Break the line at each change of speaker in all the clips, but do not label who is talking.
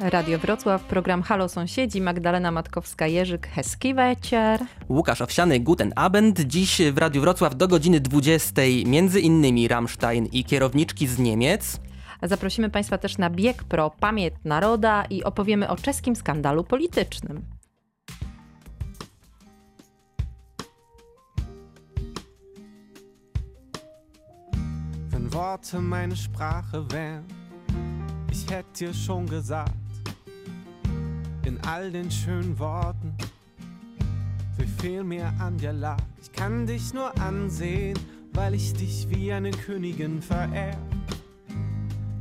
Radio Wrocław, program Halo Sąsiedzi, Magdalena Matkowska-Jerzyk, Heski Wieczór.
Łukasz Owsiany, Guten Abend. Dziś w Radiu Wrocław do godziny 20, między innymi Rammstein i kierowniczki z Niemiec.
Zaprosimy Państwa też na bieg pro Pamięć Naroda i opowiemy o czeskim skandalu politycznym.
Wenn Worte meine Sprache wären, ich hätte dir schon gesagt, in all den schönen Worten, wie viel mir an dir lag. Ich kann dich nur ansehen, weil ich dich wie eine Königin verehr.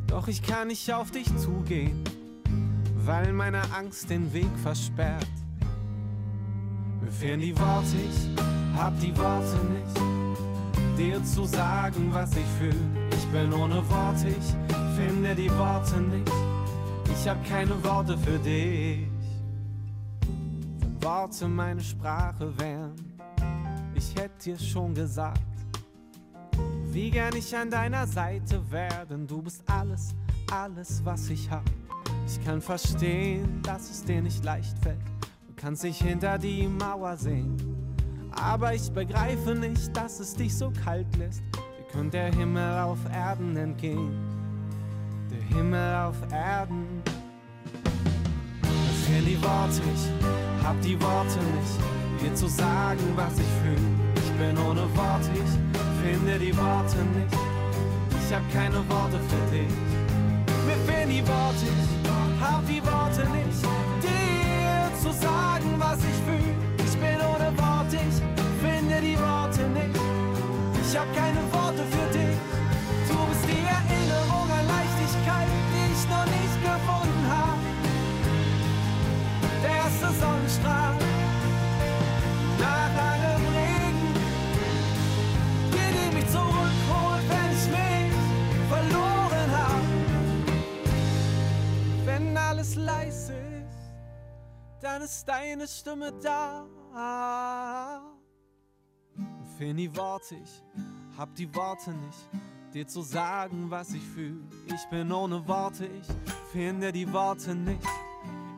Doch ich kann nicht auf dich zugehen, weil meine Angst den Weg versperrt. Mir fehlen die Worte, ich hab die Worte nicht, dir zu sagen, was ich fühl. Ich bin ohne Worte, ich finde die Worte nicht. Ich hab keine Worte für dich. Worte meine Sprache wären, ich hätte dir schon gesagt, wie gern ich an deiner Seite wär, denn du bist alles, alles, was ich hab. Ich kann verstehen, dass es dir nicht leicht fällt. Du kannst dich hinter die Mauer sehen. Aber ich begreife nicht, dass es dich so kalt lässt. Wie könnte der Himmel auf Erden entgehen? Der Himmel auf Erden. Mir fehlen die Worte, ich hab die Worte nicht, dir zu sagen, was ich fühle. Ich bin ohne Worte, ich finde die Worte nicht. Ich hab keine Worte für dich. Mir fehlen die Worte, ich hab die Worte nicht, dir zu sagen, was ich fühle. Ich bin ohne Worte, ich finde die Worte nicht. Ich hab keine Worte für dich. Du bist die Erinnerung an Leichtigkeit, die ich noch nicht gefunden erste Sonnenstrahl nach langem Regen, dir, die mich zurückholt, wenn ich mich verloren hab. Wenn alles leise ist, dann ist deine Stimme da. Fehlen die Worte, ich hab die Worte nicht, dir zu sagen, was ich fühl. Ich bin ohne Worte, ich finde die Worte nicht.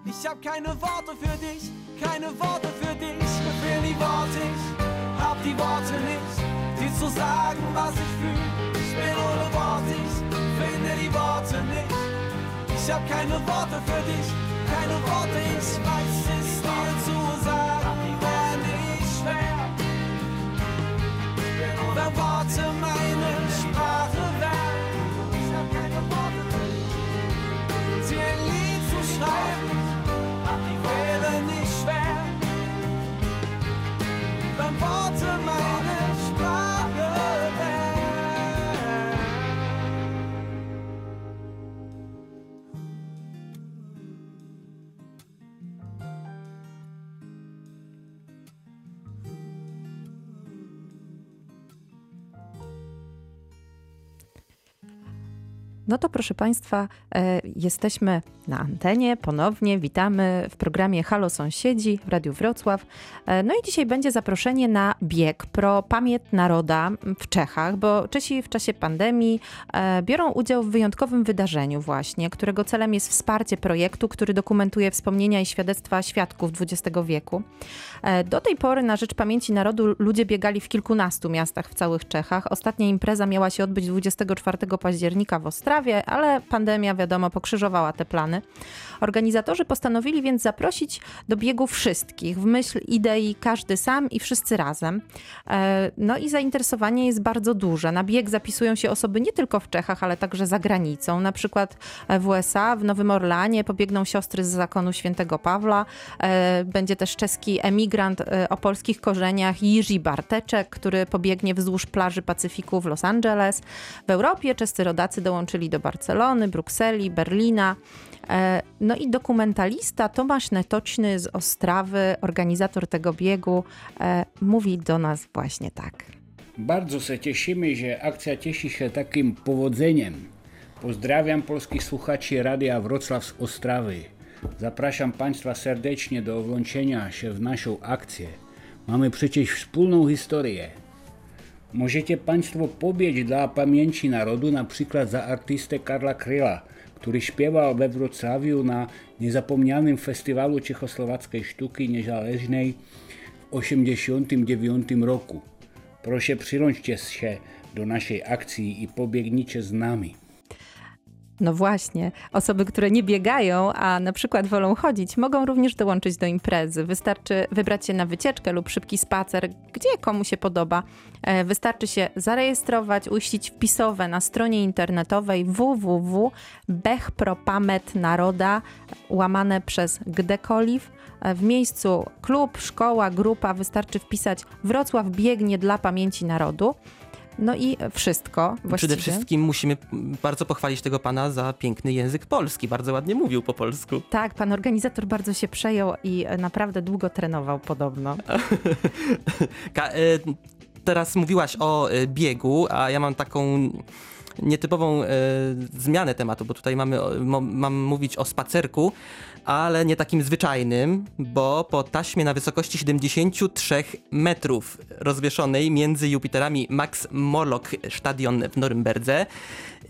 Ich hab keine Worte für dich, keine Worte für dich. Mir fehlen die Worte, ich hab die Worte nicht, dir zu sagen, was ich fühl. Ich bin ohne Worte, ich finde die Worte nicht. Ich hab keine Worte für dich, keine Worte, ich weiß es dir zu sagen, wäre nicht schwer. Wenn Worte meine
No to proszę Państwa, e, jesteśmy na antenie ponownie. Witamy w programie Halo Sąsiedzi w Radiu Wrocław. E, no i dzisiaj będzie zaproszenie na bieg pro Pamięć Naroda w Czechach, bo Czesi w czasie pandemii e, biorą udział w wyjątkowym wydarzeniu właśnie, którego celem jest wsparcie projektu, który dokumentuje wspomnienia i świadectwa świadków XX wieku. Do tej pory na rzecz pamięci narodu ludzie biegali w kilkunastu miastach w całych Czechach. Ostatnia impreza miała się odbyć 24 października w Ostrawie, ale pandemia, wiadomo, pokrzyżowała te plany. Organizatorzy postanowili więc zaprosić do biegu wszystkich w myśl idei każdy sam i wszyscy razem. E, No i zainteresowanie jest bardzo duże. Na bieg zapisują się osoby nie tylko w Czechach, ale także za granicą. Na przykład w USA, w Nowym Orlanie pobiegną siostry z zakonu świętego Pawła. E, Będzie też czeski emigrant e, o polskich korzeniach Jiří Barteczek, który pobiegnie wzdłuż plaży Pacyfiku w Los Angeles. W Europie czescy rodacy dołączyli do Barcelony, Brukseli, Berlina. E, No i dokumentalista Tomasz Netoczny z Ostrawy, organizator tego biegu, e, mówi do nas właśnie tak.
Bardzo się cieszymy, że akcja cieszy się takim powodzeniem. Pozdrawiam polskich słuchaczy Radia Wrocław z Ostrawy. Zapraszam Państwa serdecznie do włączenia się w naszą akcję. Mamy przecież wspólną historię. Możecie Państwo pobiec dla pamięci narodu na za artystę Karla Kryla, który śpiewał we Wrocławiu na niezapomnianym festiwalu czechosłowackiej sztuki niezależnej w 1989 roku. Proszę przyłączcie się do naszej akcji i pobiegnijcie z nami.
No właśnie, osoby, które nie biegają, a na przykład wolą chodzić, mogą również dołączyć do imprezy. Wystarczy wybrać się na wycieczkę lub szybki spacer, gdzie komu się podoba. E, wystarczy się zarejestrować, uścić wpisowe na stronie internetowej www.bechpropametnaroda łamane przez Gdekoliw. E, w miejscu klub, szkoła, grupa wystarczy wpisać Wrocław biegnie dla pamięci narodu. No i wszystko właściwie.
Przede wszystkim musimy bardzo pochwalić tego pana za piękny język polski. Bardzo ładnie mówił po polsku.
Tak, pan organizator bardzo się przejął i naprawdę długo trenował podobno.
Ka y, teraz mówiłaś o y, biegu, a ja mam taką nietypową y, zmianę tematu, bo tutaj mamy, mam mówić o spacerku ale nie takim zwyczajnym, bo po taśmie na wysokości 73 metrów rozwieszonej między Jupiterami Max Morlock Stadion w Norymberdze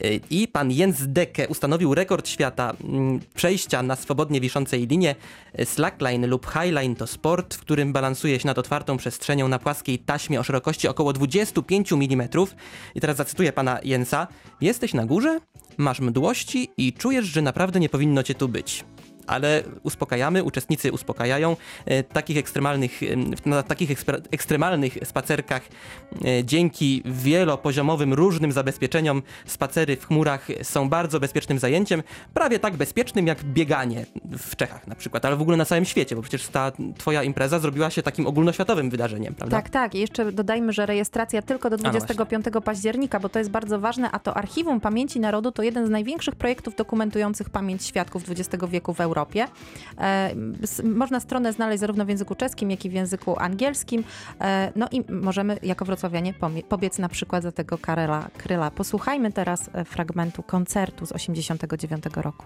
y, i pan Jens Decke ustanowił rekord świata mm, przejścia na swobodnie wiszącej linie. Slackline lub highline to sport, w którym balansuje się nad otwartą przestrzenią na płaskiej taśmie o szerokości około 25 mm. I teraz zacytuję pana Jensa. Jesteś na górze, masz mdłości i czujesz, że naprawdę nie powinno cię tu być ale uspokajamy, uczestnicy uspokajają. E, takich ekstremalnych, na takich ekstremalnych spacerkach e, dzięki wielopoziomowym różnym zabezpieczeniom spacery w chmurach są bardzo bezpiecznym zajęciem, prawie tak bezpiecznym jak bieganie w Czechach na przykład, ale w ogóle na całym świecie, bo przecież ta twoja impreza zrobiła się takim ogólnoświatowym wydarzeniem, prawda?
Tak, tak. I jeszcze dodajmy, że rejestracja tylko do 25 no października, bo to jest bardzo ważne, a to Archiwum Pamięci Narodu to jeden z największych projektów dokumentujących pamięć świadków XX wieku w Europie. Europie. E, można stronę znaleźć zarówno w języku czeskim, jak i w języku angielskim. E, no i możemy jako wrocławianie pobiec na przykład za tego Karela Kryla. Posłuchajmy teraz e, fragmentu koncertu z 89 roku.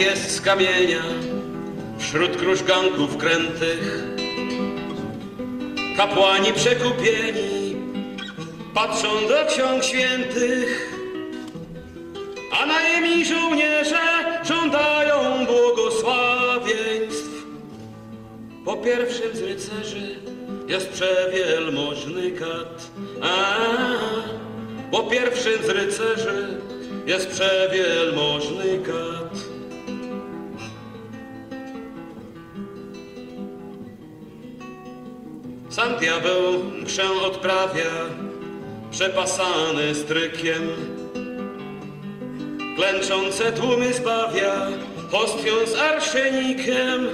Jest z kamienia, wśród krużganków krętych, kapłani przekupieni patrzą do ksiąg świętych, a najemni żołnierze żądają błogosławieństw. Po pierwszym z rycerzy jest przewielmożny kat. A, po pierwszym z rycerzy jest przewielmożny kat. Diabeł mszę odprawia, przepasany strykiem. Klęczące tłumy zbawia, hostią z arszenikiem.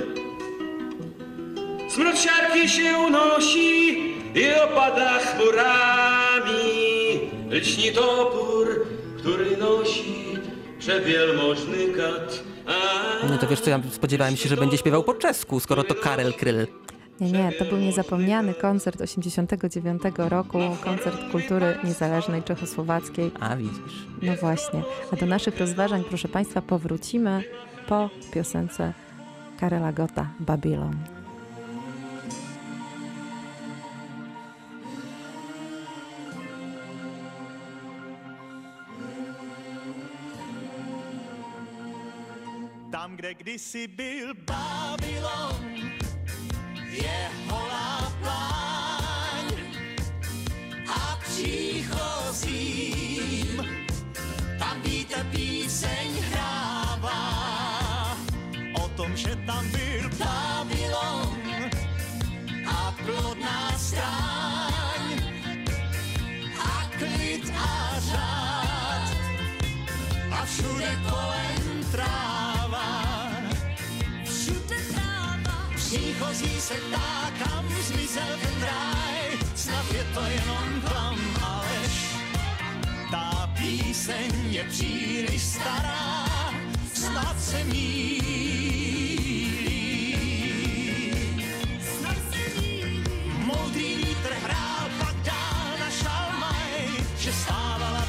Smród siarki się unosi i opada chmurami. Lśni topór, który nosi przewielmożny kat. A...
No to wiesz co, ja spodziewałem się, że będzie śpiewał po czesku, skoro to Karel Kryl.
Nie, nie, to był niezapomniany koncert 89 roku, koncert kultury niezależnej czechosłowackiej.
A widzisz.
No właśnie. A do naszych rozważań, proszę Państwa, powrócimy po piosence Karela Gota, Babylon.
Tam, kde kdysi byl Babylon, je holá pláň a příchozím. Tam vítr píseň hrává o tom, že tam byl Příchozí se ptá, kam zmizel ten ráj, snad je to jenom klam a lež. Ta píseň je příliš stará, snad se mílí.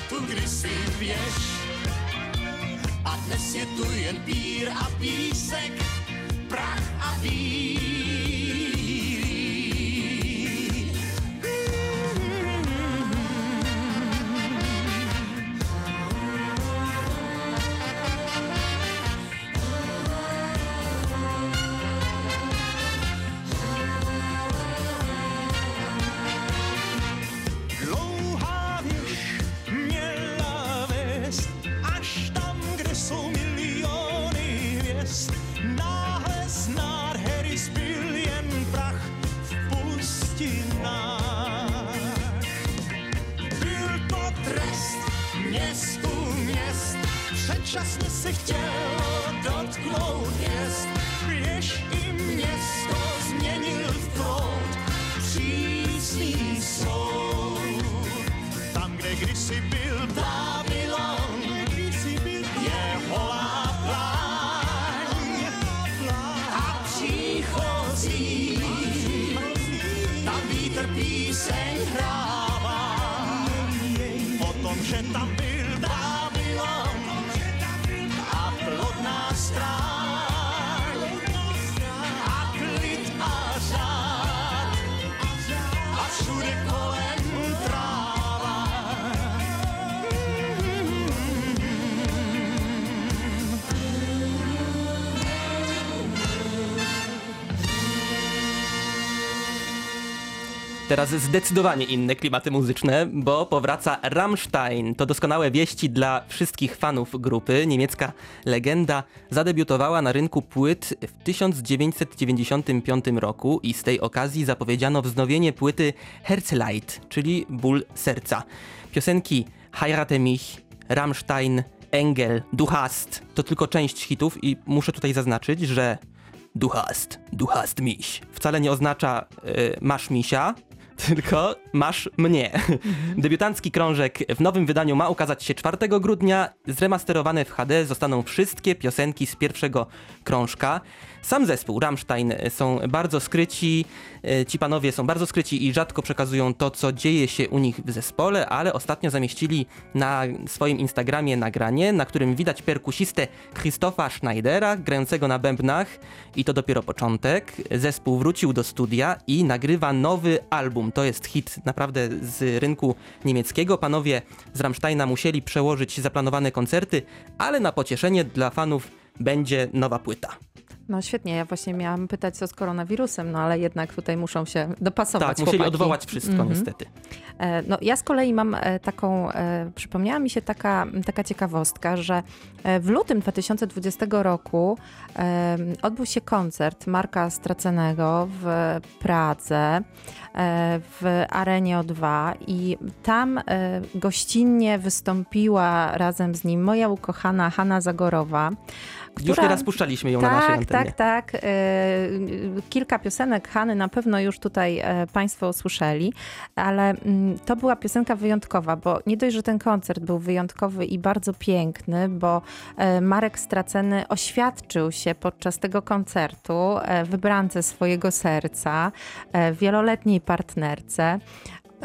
Tu věž. A dnes je tu jen pír a písek, pra a vida.
Teraz zdecydowanie inne klimaty muzyczne, bo powraca Rammstein. To doskonałe wieści dla wszystkich fanów grupy. Niemiecka legenda zadebiutowała na rynku płyt w 1995 roku i z tej okazji zapowiedziano wznowienie płyty Herzleid, czyli ból serca. Piosenki Heirate mich, Rammstein, Engel, Du hast to tylko część hitów i muszę tutaj zaznaczyć, że Du hast, du hast mich. Wcale nie oznacza y, masz misia, tylko masz mnie. Debiutancki krążek w nowym wydaniu ma ukazać się 4 grudnia. Zremasterowane w HD zostaną wszystkie piosenki z pierwszego krążka. Sam zespół Rammstein są bardzo skryci, e, ci panowie są bardzo skryci i rzadko przekazują to, co dzieje się u nich w zespole, ale ostatnio zamieścili na swoim Instagramie nagranie, na którym widać perkusistę Christofa Schneidera, grającego na bębnach i to dopiero początek. Zespół wrócił do studia i nagrywa nowy album. To jest hit naprawdę z rynku niemieckiego. Panowie z Rammsteina musieli przełożyć zaplanowane koncerty, ale na pocieszenie dla fanów będzie nowa płyta.
No świetnie, ja właśnie miałam pytać co z koronawirusem, no ale jednak tutaj muszą się dopasować
Tak, musieli
chłopaki.
odwołać wszystko
Mhm.
niestety.
E, No, ja z kolei mam e, taką, e, przypomniała mi się taka, taka ciekawostka, że w lutym 2020 roku odbył się koncert Marka Stracenego w Pradze, w Arenie O2 i tam gościnnie wystąpiła razem z nim moja ukochana Hanna Zagorowa.
Już
która-
nieraz puszczaliśmy ją na naszej
tak,
antenie.
tak, tak. E, Kilka piosenek Hany na pewno już tutaj e, Państwo usłyszeli, ale mm, to była piosenka wyjątkowa, bo nie dość, że ten koncert był wyjątkowy i bardzo piękny, bo e, Marek Straceny oświadczył się podczas tego koncertu wybrance swojego serca, wieloletniej partnerce.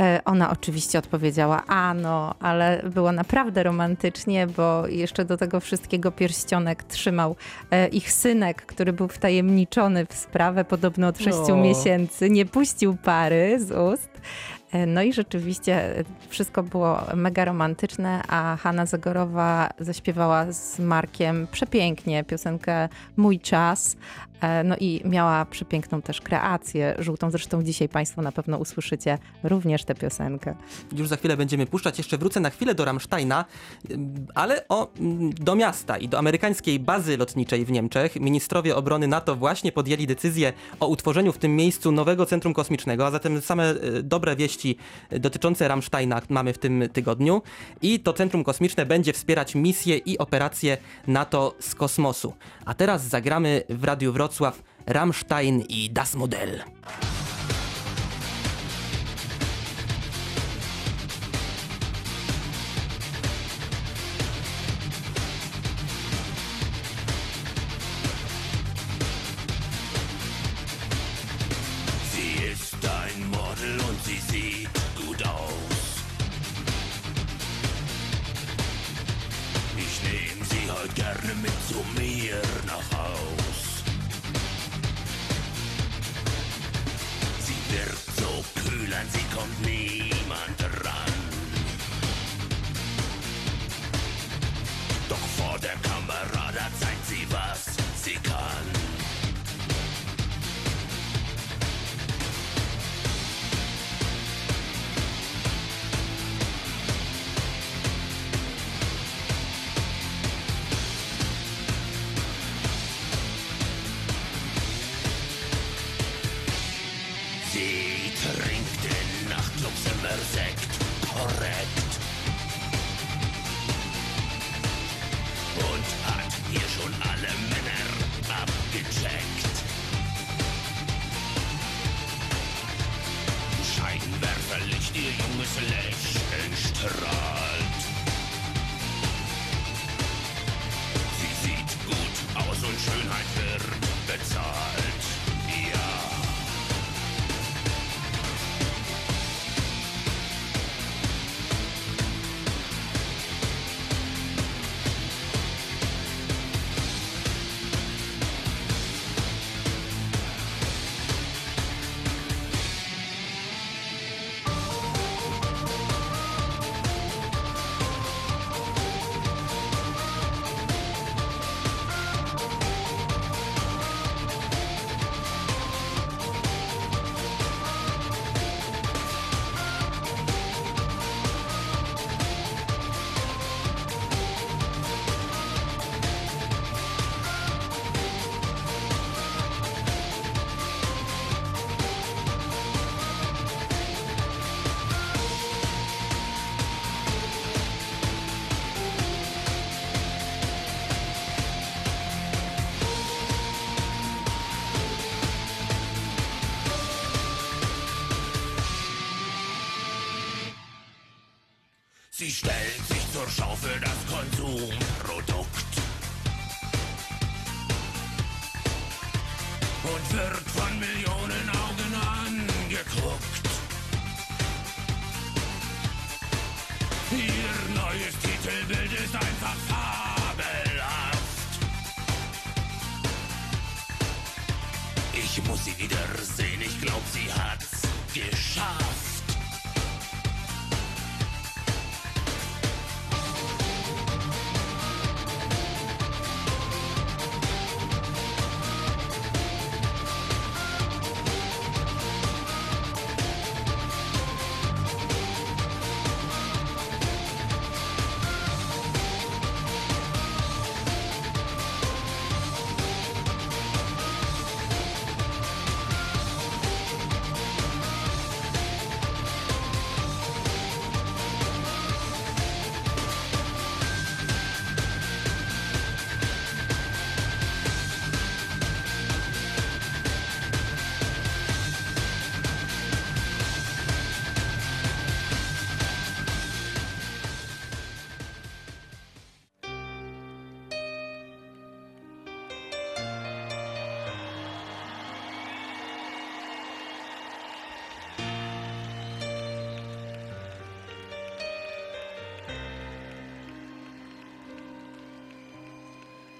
E, Ona oczywiście odpowiedziała ano, ale było naprawdę romantycznie, bo jeszcze do tego wszystkiego pierścionek trzymał e, ich synek, który był wtajemniczony w sprawę podobno od sześciu
O.
miesięcy. Nie puścił pary z ust. E, No i rzeczywiście wszystko było mega romantyczne, a Hanna Zagorowa zaśpiewała z Markiem przepięknie piosenkę Mój czas. E, No i miała przepiękną też kreację żółtą. Zresztą dzisiaj Państwo na pewno usłyszycie również tę piosenkę.
Już za chwilę będziemy puszczać. Jeszcze wrócę na chwilę do Rammsteina, ale o, mm, do miasta i do amerykańskiej bazy lotniczej w Niemczech. Ministrowie obrony NATO właśnie podjęli decyzję o utworzeniu w tym miejscu nowego centrum kosmicznego, a zatem same y, dobre wieści y, dotyczące Rammsteina mamy w tym tygodniu. I to centrum kosmiczne będzie wspierać misje i operacje NATO z kosmosu. A teraz zagramy w Radiu Wrocław Rammstein i Das Modell.
Flash in Strahl. Wird von Millionen Augen angeguckt. Ihr neues Titelbild ist einfach fabelhaft. Ich muss sie wiedersehen, ich glaub, sie hat's geschafft.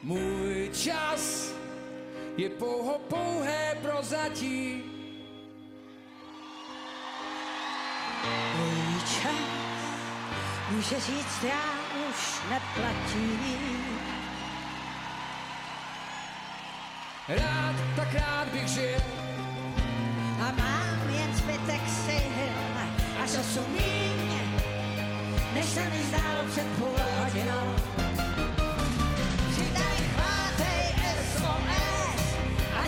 Můj čas je pouho pouhé prozatí.
Můj čas, může říct, já už neplatí.
Rád, tak rád bych žil,
A mám jen zbytek sil, až osm míň, než se mi zdálo před půl hodinou.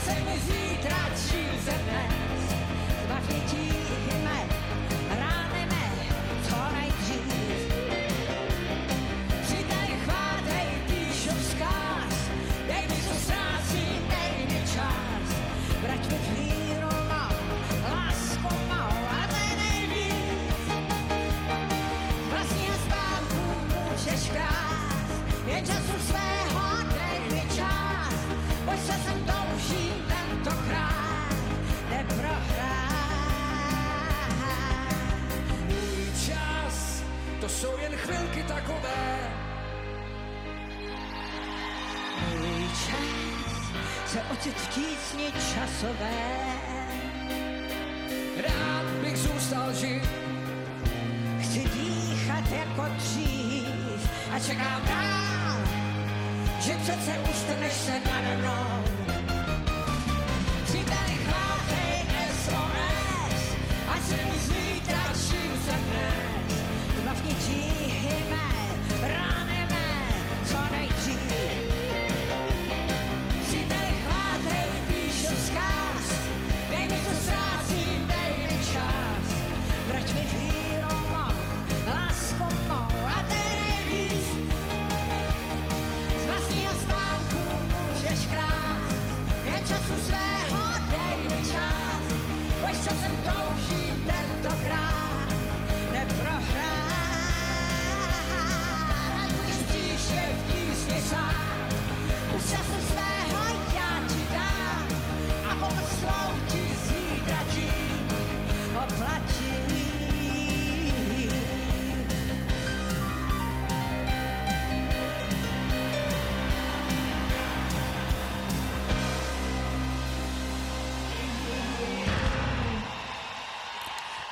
Czasem z nich tracił zewnętrz,
zbawię ci chymę. Jsou jen chvilky takové.
Můj čas
odtítně časové.
Rád bych zůstal žít,
Chci dýchat jako dřív a čekám dál, že přece ustaneš se nade mnou. Příteli Gee, hey, man.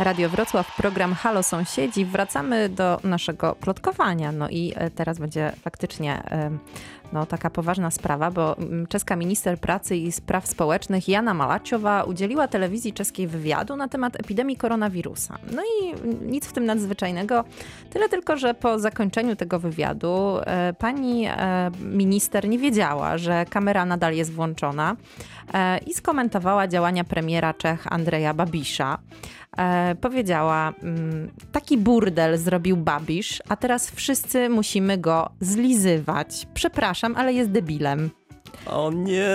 Radio Wrocław, program Halo Sąsiedzi. Wracamy do naszego plotkowania. No i e, teraz będzie faktycznie e, no, taka poważna sprawa, bo mm, czeska minister pracy i spraw społecznych Jana Malaciowa udzieliła telewizji czeskiej wywiadu na temat epidemii koronawirusa. No i nic w tym nadzwyczajnego, tyle tylko, że po zakończeniu tego wywiadu e, pani minister nie wiedziała, że kamera nadal jest włączona i skomentowała działania premiera Czech Andrzeja Babisza. E, powiedziała, mm, taki burdel zrobił Babisz, a teraz wszyscy musimy go zlizywać. Przepraszam, ale jest debilem.
O nie.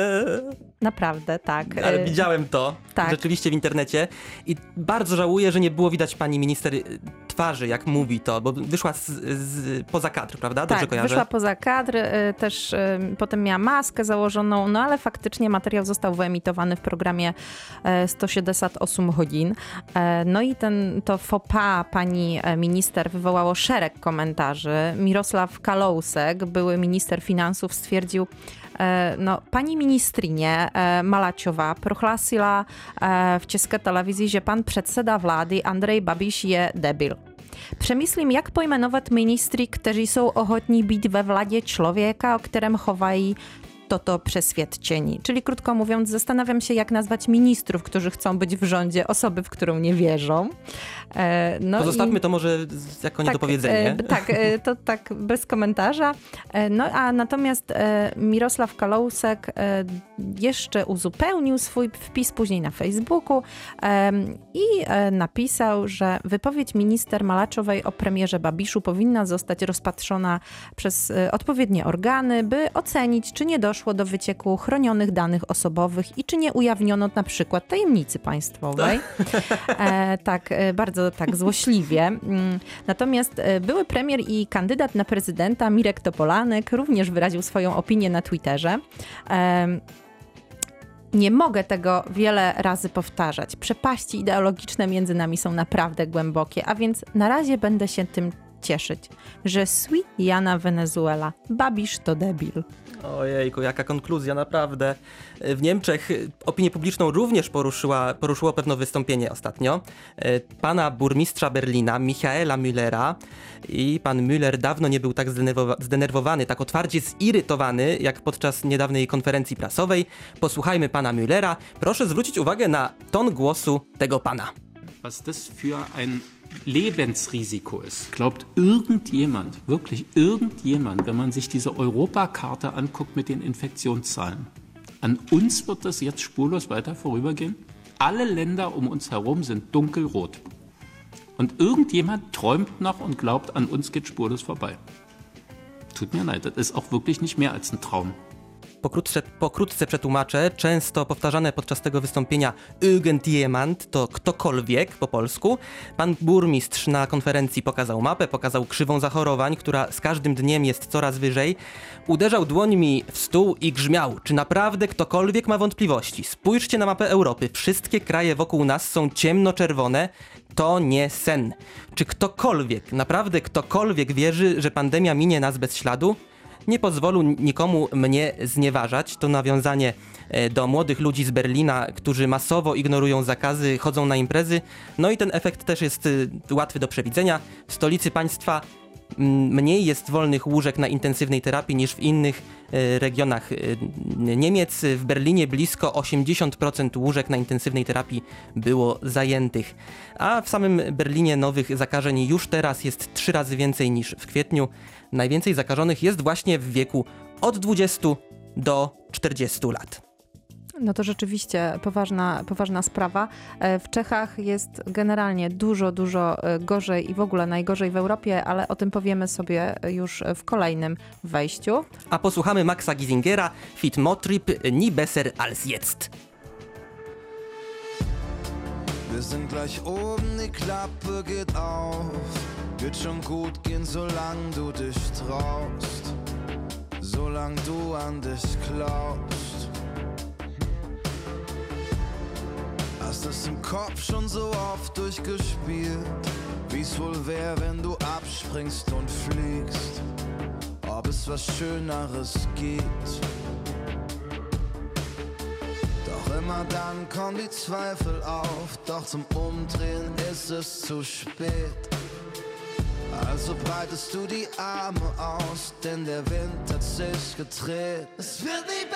Naprawdę, tak.
Ale
E,
widziałem to
tak.
rzeczywiście w internecie i bardzo żałuję, że nie było widać pani minister y, twarzy, jak mówi to, bo wyszła z, z, poza kadr, prawda? Dobrze
tak,
kojarzę?
wyszła poza kadr, y, też y, potem miała maskę założoną, no ale faktycznie materiał został wyemitowany w programie e, 178 godzin. No i ten, to faux pas pani e, minister wywołało szereg komentarzy. Mirosław Kalousek, były minister finansów, stwierdził, no, pani ministrině e, Malačová prohlásila e, v České televizi, že pan předseda vlády Andrej Babiš je debil. Přemýšlím, jak pojmenovat ministry, kteří jsou ochotní být ve vládě člověka, o kterém chowají toto przeświadczeni. Czyli krótko mówiąc, zastanawiam się, jak nazwać ministrów, którzy chcą być w rządzie osoby, w którą nie wierzą. E, No
Pozostawmy
i-
to może jako niedopowiedzenie.
e, tak, e, to tak bez komentarza. E, No a natomiast e, Mirosław Kalousek e, jeszcze uzupełnił swój wpis później na Facebooku i napisał, że wypowiedź minister Malaczowej o premierze Babiszu powinna zostać rozpatrzona przez odpowiednie organy, by ocenić, czy nie doszło do wycieku chronionych danych osobowych i czy nie ujawniono na przykład tajemnicy państwowej. E, tak, e, bardzo tak złośliwie. Mm, Natomiast e, były premier i kandydat na prezydenta Mirek Topolanek również wyraził swoją opinię na Twitterze. Em, nie mogę tego wiele razy powtarzać. Przepaści ideologiczne między nami są naprawdę głębokie, a więc na razie będę się tym cieszyć, że sui Jana Wenezuela. Babisz to debil.
Ojejku, jaka konkluzja, naprawdę. W Niemczech opinię publiczną również poruszyła, poruszyło pewne wystąpienie ostatnio. E, Pana burmistrza Berlina, Michaela Müllera. I pan Müller dawno nie był tak zdenerwowa- zdenerwowany, tak otwarcie zirytowany, jak podczas niedawnej konferencji prasowej. Posłuchajmy pana Müllera. Proszę zwrócić uwagę na ton głosu tego pana.
was das für ein Lebensrisiko ist. Glaubt irgendjemand, wirklich irgendjemand, wenn man sich diese Europakarte anguckt mit den Infektionszahlen, an uns wird das jetzt spurlos weiter vorübergehen? Alle Länder um uns herum sind dunkelrot. Und irgendjemand träumt noch und glaubt, an uns geht spurlos vorbei. Tut mir leid, das ist auch wirklich nicht mehr als ein Traum.
Pokrótce, pokrótce przetłumaczę, często powtarzane podczas tego wystąpienia irgendjemand to ktokolwiek po polsku. Pan burmistrz na konferencji pokazał mapę, pokazał krzywą zachorowań, która z każdym dniem jest coraz wyżej. Uderzał dłońmi w stół i grzmiał, czy naprawdę ktokolwiek ma wątpliwości. Spójrzcie na mapę Europy, wszystkie kraje wokół nas są ciemnoczerwone. To nie sen. Czy ktokolwiek, naprawdę ktokolwiek wierzy, że pandemia minie nas bez śladu? Nie pozwolą nikomu mnie znieważać. To nawiązanie e, do młodych ludzi z Berlina, którzy masowo ignorują zakazy, chodzą na imprezy. No i ten efekt też jest y, łatwy do przewidzenia. W stolicy państwa mniej jest wolnych łóżek na intensywnej terapii niż w innych e, regionach e, Niemiec. W Berlinie blisko 80% łóżek na intensywnej terapii było zajętych. A w samym Berlinie nowych zakażeń już teraz jest trzy razy więcej niż w kwietniu. Najwięcej zakażonych jest właśnie w wieku od 20 do 40 lat.
No to rzeczywiście poważna, poważna sprawa. E, W Czechach jest generalnie dużo, dużo e, gorzej i w ogóle najgorzej w Europie, ale o tym powiemy sobie już w kolejnym wejściu.
A posłuchamy Maxa Giesingera, Fit Motrip, Nie besser als jetzt.
Wir sind gleich oben, die Klappe geht auf. Wird schon gut gehen, solange du dich traust. Solange du an dich glaubst. Es im Kopf schon so oft durchgespielt, wie's wohl wär, wenn du abspringst und fliegst. Ob es was Schöneres gibt. Doch immer dann kommen die Zweifel auf, doch zum Umdrehen ist es zu spät. Also breitest du die Arme aus, denn der Wind hat sich gedreht. Es wird nie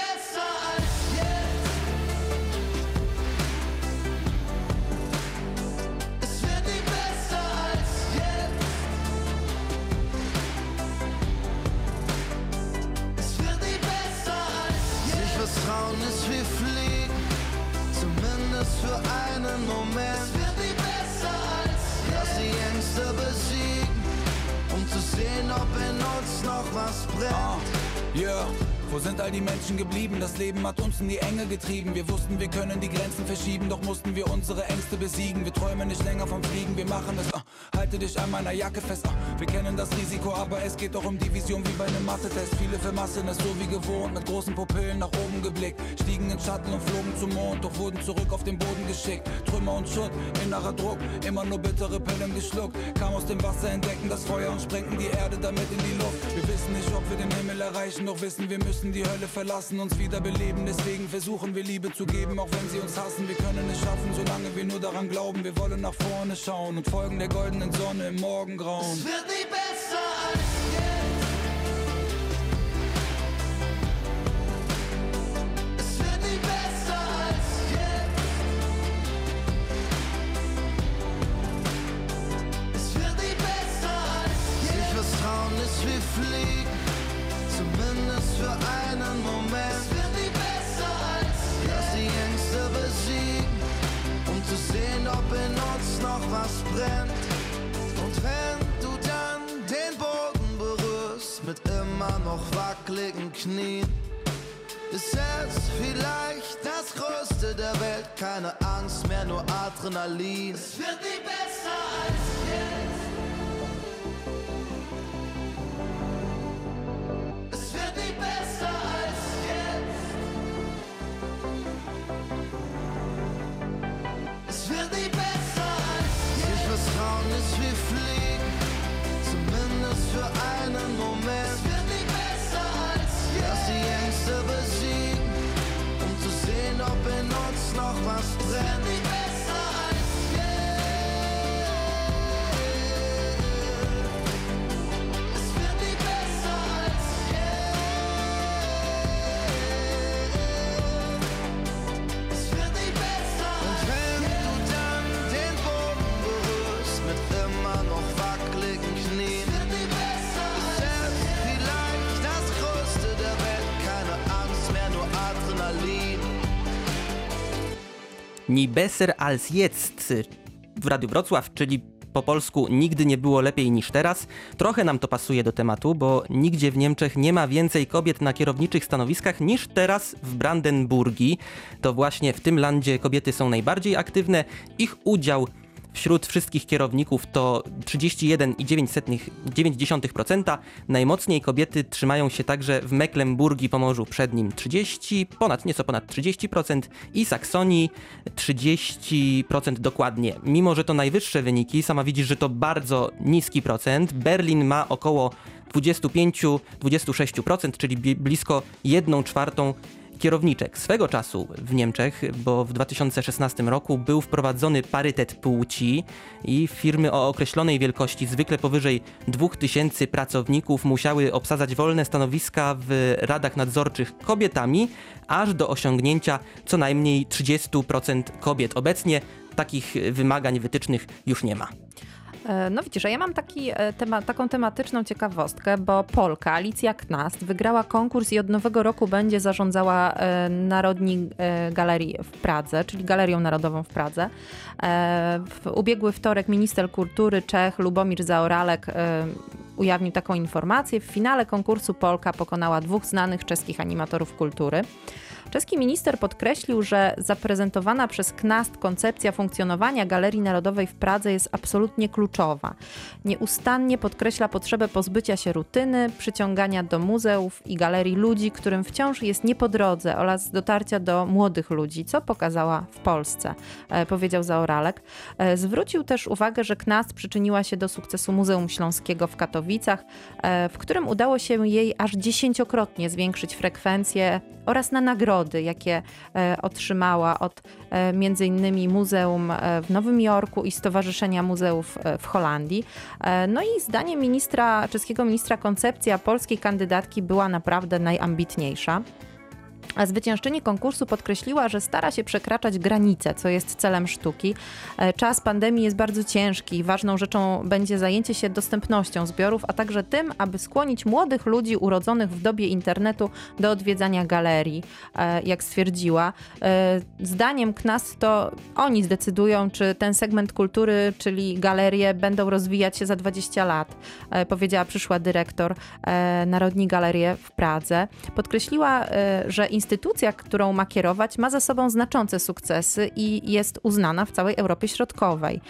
ob in uns noch was brennt.
Yeah. Wo sind all die Menschen geblieben? Das Leben hat uns in die Enge getrieben. Wir wussten, wir können die Grenzen verschieben, doch mussten wir unsere Ängste besiegen. Wir träumen nicht länger vom Fliegen, wir machen es. ah. halte dich an meiner Jacke fest. ah. wir kennen das Risiko, aber es geht doch um die Vision wie bei einem Mathe-Test. Viele vermassen es so wie gewohnt, mit großen Pupillen nach oben geblickt. Stiegen in Schatten und flogen zum Mond, doch wurden zurück auf den Boden geschickt. Trümmer und Schutt, innerer Druck, immer nur bittere Pillen geschluckt. Kam aus dem Wasser, entdecken das Feuer und sprengten die Erde damit in die Luft. Wir wissen nicht, ob wir den Himmel erreichen, doch wissen, wir müssen die Hölle verlassen, uns wiederbeleben. Deswegen versuchen wir Liebe zu geben, auch wenn sie uns hassen. Wir können es schaffen, solange wir nur daran glauben. Wir wollen nach vorne schauen und folgen der goldenen Sonne im Morgengrauen.
Es wird nie besser für einen Moment. Es wird nie besser als. Lass die Ängste besiegen, um zu sehen, ob in uns noch was brennt. Und wenn du dann den Boden berührst mit immer noch wackeligen Knien, ist es vielleicht das Größte der Welt. Keine Angst mehr, nur Adrenalin. Es wird nie besser als für einen Moment. Es wird nie besser als jetzt. Lass die Ängste besiegen, um zu sehen, ob in uns noch was brennt. Nie besser als jetzt
w Radiu Wrocław, czyli po polsku nigdy nie było lepiej niż teraz. Trochę nam to pasuje do tematu, bo nigdzie w Niemczech nie ma więcej kobiet na kierowniczych stanowiskach niż teraz w Brandenburgii. To właśnie w tym landzie kobiety są najbardziej aktywne. Ich udział Wśród wszystkich kierowników to 31,9%. Najmocniej kobiety trzymają się także w Mecklenburgii Pomorzu Przednim 30, ponad nieco ponad 30% i Saksonii 30% dokładnie. Mimo, że to najwyższe wyniki, sama widzisz, że to bardzo niski procent. Berlin ma około 25-26%, czyli blisko 1 czwartą kierowniczek. Swego czasu w Niemczech, bo w 2016 roku był wprowadzony parytet płci i firmy o określonej wielkości, zwykle powyżej 2000 pracowników, musiały obsadzać wolne stanowiska w radach nadzorczych kobietami, aż do osiągnięcia co najmniej 30% kobiet. Obecnie takich wymagań wytycznych już nie ma.
E, No widzisz, a ja mam taki, e, tema, taką tematyczną ciekawostkę, bo Polka Alicja Knast wygrała konkurs i od nowego roku będzie zarządzała e, Narodni Galerii w Pradze, czyli Galerią Narodową w Pradze. W ubiegły wtorek minister kultury Czech Lubomir Zaoralek ujawnił taką informację. W finale konkursu Polka pokonała dwóch znanych czeskich animatorów kultury. Czeski minister podkreślił, że zaprezentowana przez KNAST koncepcja funkcjonowania Galerii Narodowej w Pradze jest absolutnie kluczowa. Nieustannie podkreśla potrzebę pozbycia się rutyny, przyciągania do muzeów i galerii ludzi, którym wciąż jest nie po drodze oraz dotarcia do młodych ludzi, co pokazała w Polsce, e, powiedział Zaoralek. E, Zwrócił też uwagę, że KNAST przyczyniła się do sukcesu Muzeum Śląskiego w Katowicach, e, w którym udało się jej aż dziesięciokrotnie zwiększyć frekwencję oraz na nagrody, jakie e, otrzymała od e, między innymi Muzeum e, w Nowym Jorku i Stowarzyszenia Muzeów w Holandii. No i zdaniem ministra, czeskiego ministra koncepcja polskiej kandydatki była naprawdę najambitniejsza. A zwyciężczyni konkursu podkreśliła, że stara się przekraczać granice, co jest celem sztuki. E, Czas pandemii jest bardzo ciężki ważną rzeczą będzie zajęcie się dostępnością zbiorów, a także tym, aby skłonić młodych ludzi urodzonych w dobie internetu do odwiedzania galerii, e, jak stwierdziła. E, Zdaniem KNAS to oni zdecydują, czy ten segment kultury, czyli galerie, będą rozwijać się za 20 lat, powiedziała przyszła dyrektor Narodni Galerie w Pradze. Podkreśliła, że instytucja, którą ma kierować, ma za sobą znaczące sukcesy i jest uznana w całej Europie Środkowej.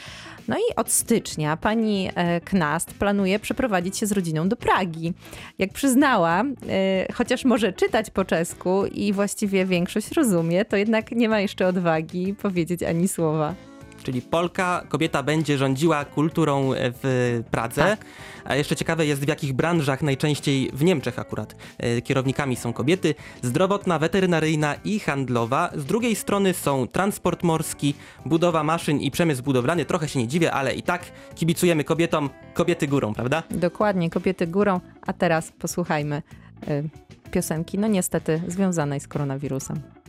No i od stycznia pani e, Knast planuje przeprowadzić się z rodziną do Pragi. Jak przyznała, e, chociaż może czytać po czesku i właściwie większość rozumie, to jednak nie ma jeszcze odwagi powiedzieć ani słowa.
Czyli Polka, kobieta będzie rządziła kulturą w Pradze.
Tak.
A jeszcze ciekawe jest, w jakich branżach najczęściej w Niemczech akurat e, kierownikami są kobiety. Zdrowotna, weterynaryjna i handlowa. Z drugiej strony są transport morski, budowa maszyn i przemysł budowlany. Trochę się nie dziwię, ale i tak kibicujemy kobietom. Kobiety górą, prawda?
Dokładnie, kobiety górą. A teraz posłuchajmy y, piosenki, no niestety związanej z koronawirusem.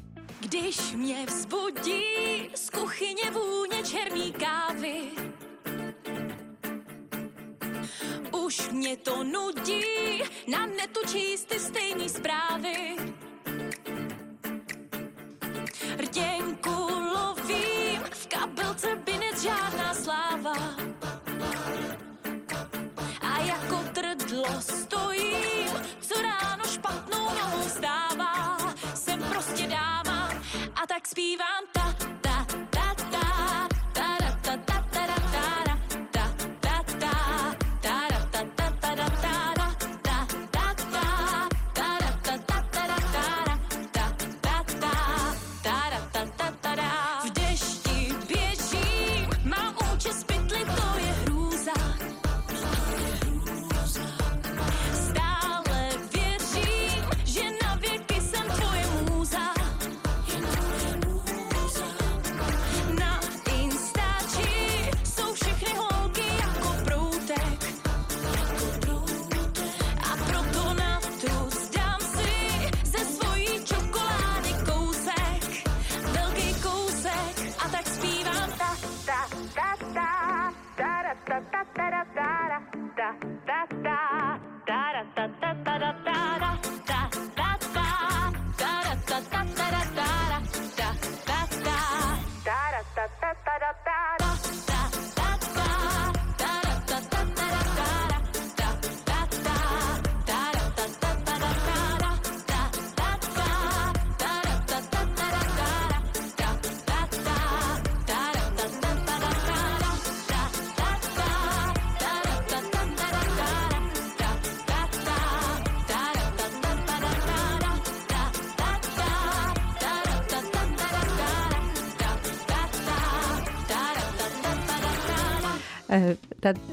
Když mě vzbudí z kuchyně vůně černý kávy, už mě to nudí na netu číst ty stejný zprávy. Rtěnku lovím, v kabelce binec žádná sláva. A jako trdlo stojím, co ráno špatnou nohou vstává. Tak zpívám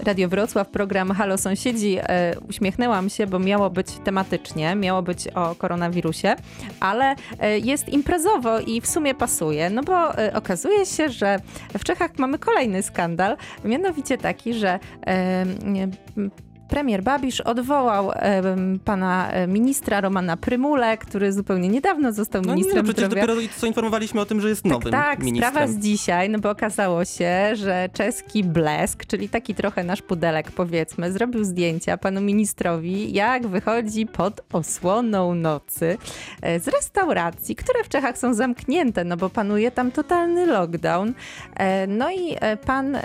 Radio Wrocław, program Halo Sąsiedzi. E, Uśmiechnęłam się, bo miało być tematycznie, miało być o koronawirusie, ale e, jest imprezowo i w sumie pasuje, no bo e, okazuje się, że w Czechach mamy kolejny skandal, mianowicie taki, że e, Premier Babisz odwołał pana e, ministra Romana Prymule, który zupełnie niedawno został
No nie, no
ministrem zdrowia.
dopiero co informowaliśmy o tym, że jest nowym
Tak,
ministrem.
sprawa z dzisiaj, no bo okazało się, że czeski Blesk, czyli taki trochę nasz pudelek powiedzmy, zrobił zdjęcia panu ministrowi, jak wychodzi pod osłoną nocy e, z restauracji, które w Czechach są zamknięte, no bo panuje tam totalny lockdown. E, No i pan,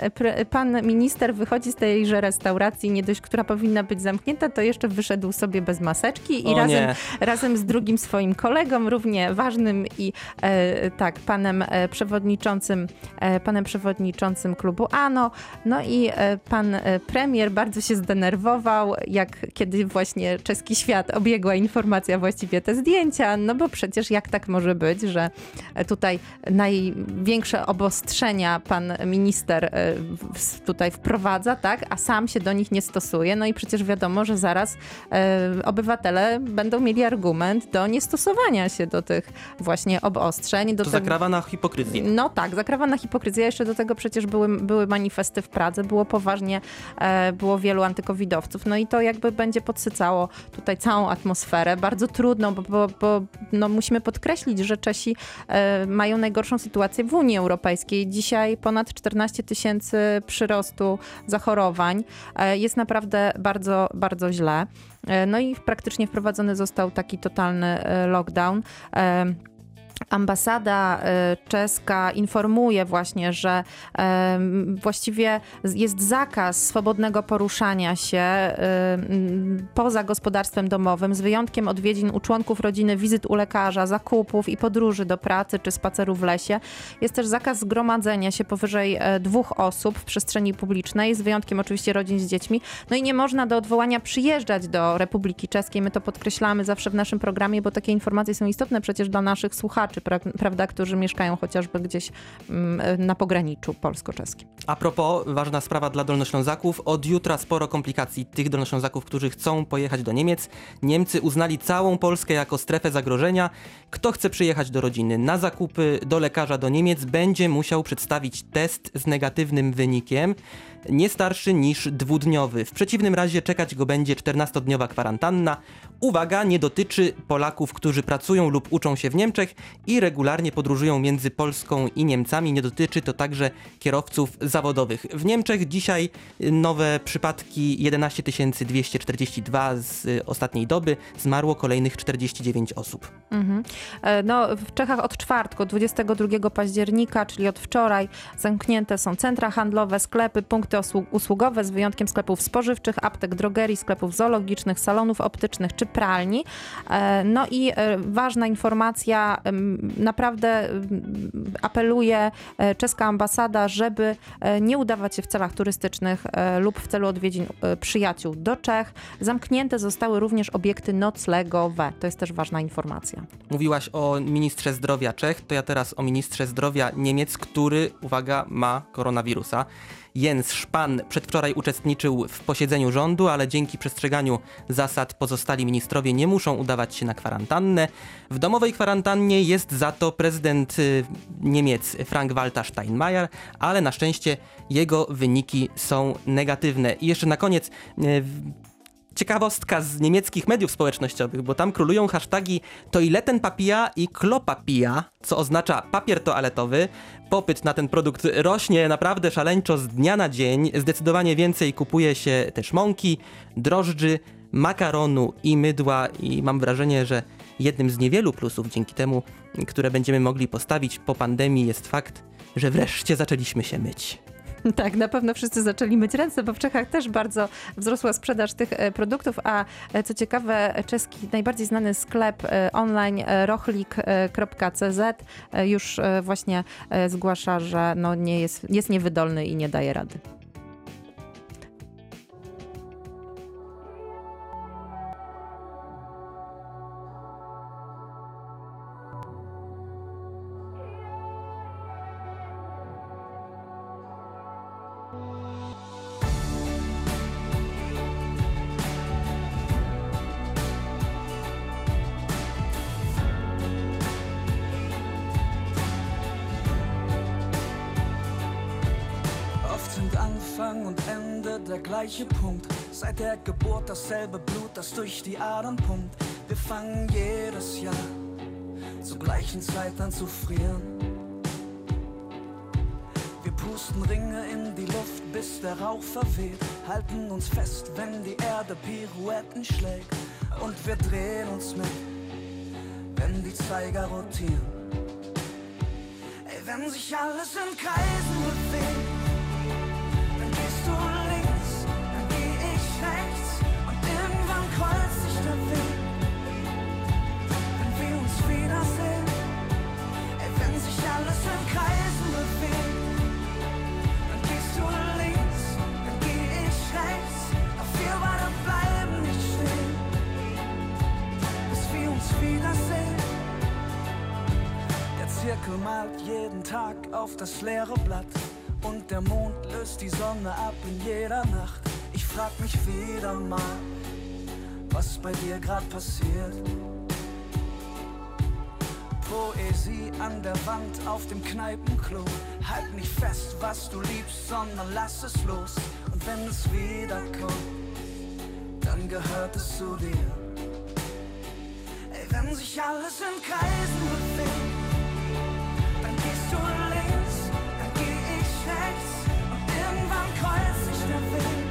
pan minister wychodzi z tejże restauracji, nie dość, która powinna być zamknięta, to jeszcze wyszedł sobie bez maseczki i
O
razem
nie.
razem z drugim swoim kolegą, równie ważnym i e, tak, panem e, przewodniczącym, e, panem przewodniczącym klubu ANO. No i e, pan e, premier bardzo się zdenerwował, jak kiedy właśnie czeski świat obiegła informacja właściwie te zdjęcia, no bo przecież jak tak może być, że e, tutaj największe obostrzenia pan minister tutaj wprowadza, tak, a sam się do nich nie stosuje. No i przecież wiadomo, że zaraz e, obywatele będą mieli argument do niestosowania się do tych właśnie obostrzeń. Do
To
tego-
zakrawa na hipokryzję.
no tak, zakrawa na hipokryzję. Jeszcze do tego przecież były, były manifesty w Pradze, było poważnie, e, było wielu antykowidowców. No i to jakby będzie podsycało tutaj całą atmosferę. Bardzo trudno, bo, bo, bo no, musimy podkreślić, że Czesi e, mają najgorszą sytuację w Unii Europejskiej. Dzisiaj ponad 14 tysięcy przyrostu zachorowań. E, jest naprawdę bardzo, bardzo źle. E, no i praktycznie wprowadzony został taki totalny e, lockdown. E, Ambasada e, czeska informuje właśnie, że em, właściwie jest zakaz swobodnego poruszania się em, poza gospodarstwem domowym, z wyjątkiem odwiedzin u członków rodziny, wizyt u lekarza, zakupów i podróży do pracy czy spaceru w lesie. Jest też zakaz zgromadzenia się powyżej e, dwóch osób w przestrzeni publicznej, z wyjątkiem oczywiście rodzin z dziećmi. No i nie można do odwołania przyjeżdżać do Republiki Czeskiej. My to podkreślamy zawsze w naszym programie, bo takie informacje są istotne przecież dla naszych słuchaczy, pra- prawda, którzy mieszkają chociażby gdzieś mm, na pograniczu polsko-czeskim.
A propos, ważna sprawa dla Dolnoślązaków. Od jutra sporo komplikacji tych Dolnoślązaków, którzy chcą pojechać do Niemiec. Niemcy uznali całą Polskę jako strefę zagrożenia. Kto chce przyjechać do rodziny na zakupy, do lekarza do Niemiec, będzie musiał przedstawić test z negatywnym wynikiem, nie starszy niż dwudniowy. W przeciwnym razie czekać go będzie 14-dniowa kwarantanna. Uwaga, nie dotyczy Polaków, którzy pracują lub uczą się w Niemczech i regularnie podróżują między Polską i Niemcami. Nie dotyczy to także kierowców zawodowych. W Niemczech dzisiaj nowe przypadki 11 242 z ostatniej doby. Zmarło kolejnych 49 osób.
Mhm. E, No, w Czechach od czwartku, od 22 października, czyli od wczoraj, zamknięte są centra handlowe, sklepy, punkty usługowe, z wyjątkiem sklepów spożywczych, aptek, drogerii, sklepów zoologicznych, salonów optycznych czy pralni. E, No i e, ważna informacja, naprawdę em, apeluje e, czeska ambasada, żeby e, nie udawać się w celach turystycznych e, lub w celu odwiedzin przyjaciół do Czech. Zamknięte zostały również obiekty noclegowe. To jest też ważna informacja.
Mówiłaś o ministrze zdrowia Czech, to ja teraz o ministrze zdrowia Niemiec, który, uwaga, ma koronawirusa. Jens Spahn przedwczoraj uczestniczył w posiedzeniu rządu, ale dzięki przestrzeganiu zasad pozostali ministrowie nie muszą udawać się na kwarantannę. W domowej kwarantannie jest za to prezydent y, Niemiec Frank-Walter Steinmeier, ale na szczęście jego wyniki są negatywne. I jeszcze na koniec y, Ciekawostka z niemieckich mediów społecznościowych, bo tam królują hasztagi toiletenpapier i klopapia, co oznacza papier toaletowy. Popyt na ten produkt rośnie naprawdę szaleńczo z dnia na dzień. Zdecydowanie więcej kupuje się też mąki, drożdży, makaronu i mydła i mam wrażenie, że jednym z niewielu plusów dzięki temu, które będziemy mogli postawić po pandemii jest fakt, że wreszcie zaczęliśmy się myć.
Tak, na pewno wszyscy zaczęli myć ręce, bo w Czechach też bardzo wzrosła sprzedaż tych e, produktów, a e, co ciekawe, czeski najbardziej znany sklep e, online rochlik.cz już właśnie zgłasza, że no nie jest, jest niewydolny i nie daje rady.
Durch die Adern pumpt. Wir fangen jedes Jahr zur gleichen Zeit an zu frieren. Wir pusten Ringe in die Luft, bis der Rauch verweht. Halten uns fest, wenn die Erde Pirouetten schlägt. Und wir drehen uns mit, wenn die Zeiger rotieren. Ey, wenn sich alles in Kreisen bewegt, Zirkel malt jeden Tag auf das leere Blatt und der Mond löst die Sonne ab in jeder Nacht. Ich frag mich wieder mal, was bei dir grad passiert. Poesie an der Wand auf dem Kneipenklo. Halt nicht fest, was du liebst, sondern lass es los. Und wenn es wiederkommt, dann gehört es zu dir. Ey, wenn sich alles in Kreisen bewegt, kreuzt sich der Weg,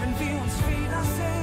wenn wir uns wiedersehen.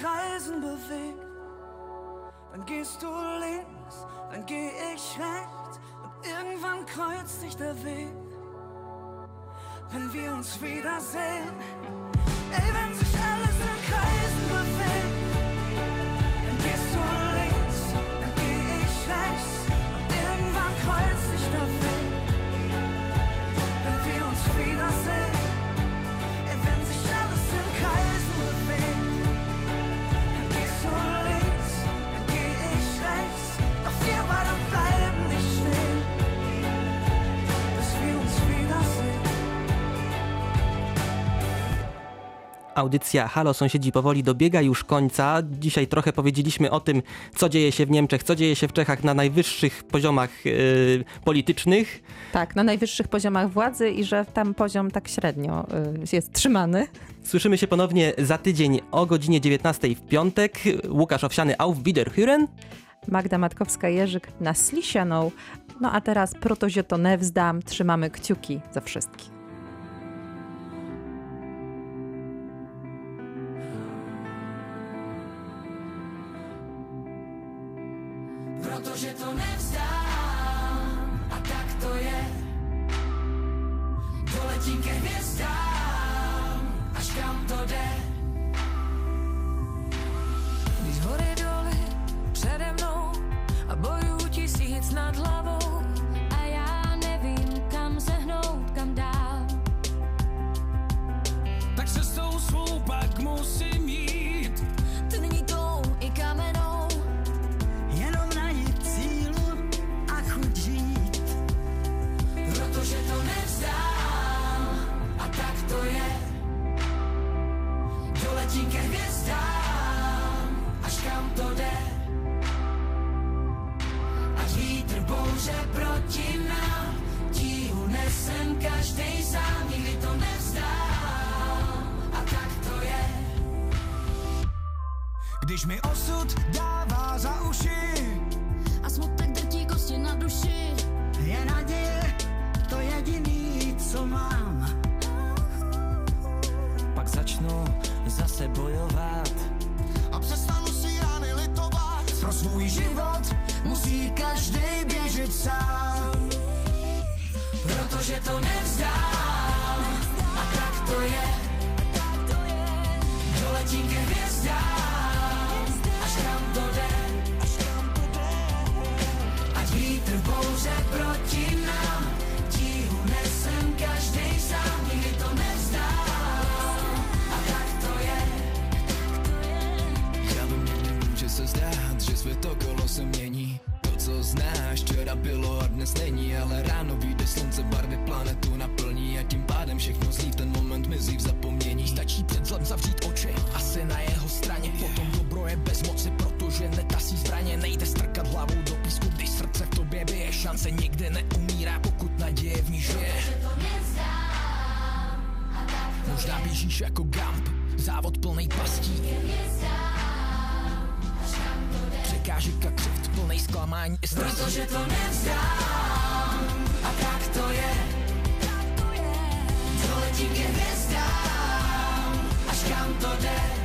Kreisen bewegt, dann gehst du links, dann geh ich rechts und irgendwann kreuzt sich der Weg, wenn wir uns wiedersehen. Ey, wenn sich alles in Kreisen bewegt,
Audycja Halo Sąsiedzi powoli dobiega już końca. Dzisiaj trochę powiedzieliśmy o tym, co dzieje się w Niemczech, co dzieje się w Czechach na najwyższych poziomach yy, politycznych.
Tak, na najwyższych poziomach władzy i że tam poziom tak średnio y, jest trzymany.
Słyszymy się ponownie za tydzień o godzinie 19 w piątek. Łukasz Owsiany, auf Wiederhören.
Magda Matkowska-Jerzyk na Slisianą. No a teraz protozie to nevzdam. Trzymamy kciuki za wszystkich.
Není, ale ráno vyjde slunce, barvy planetu naplní a tím pádem všechno zlí v ten moment mizí v zapomnění. Stačí před zlem zavřít oči, asi na jeho straně, potom dobro je bez moci, protože netasí zbraně, nejde strkat hlavou do písku, když srdce v tobě bije, šance nikdy neumírá, pokud naděje v ní žije. Možná běžíš jako Gump, závod plný pastí strážika křift plnej zklamání i strachu.
Protože to nevzdám a tak
to je. Tak to je. Doletím ke hvězdám, až kam to jde.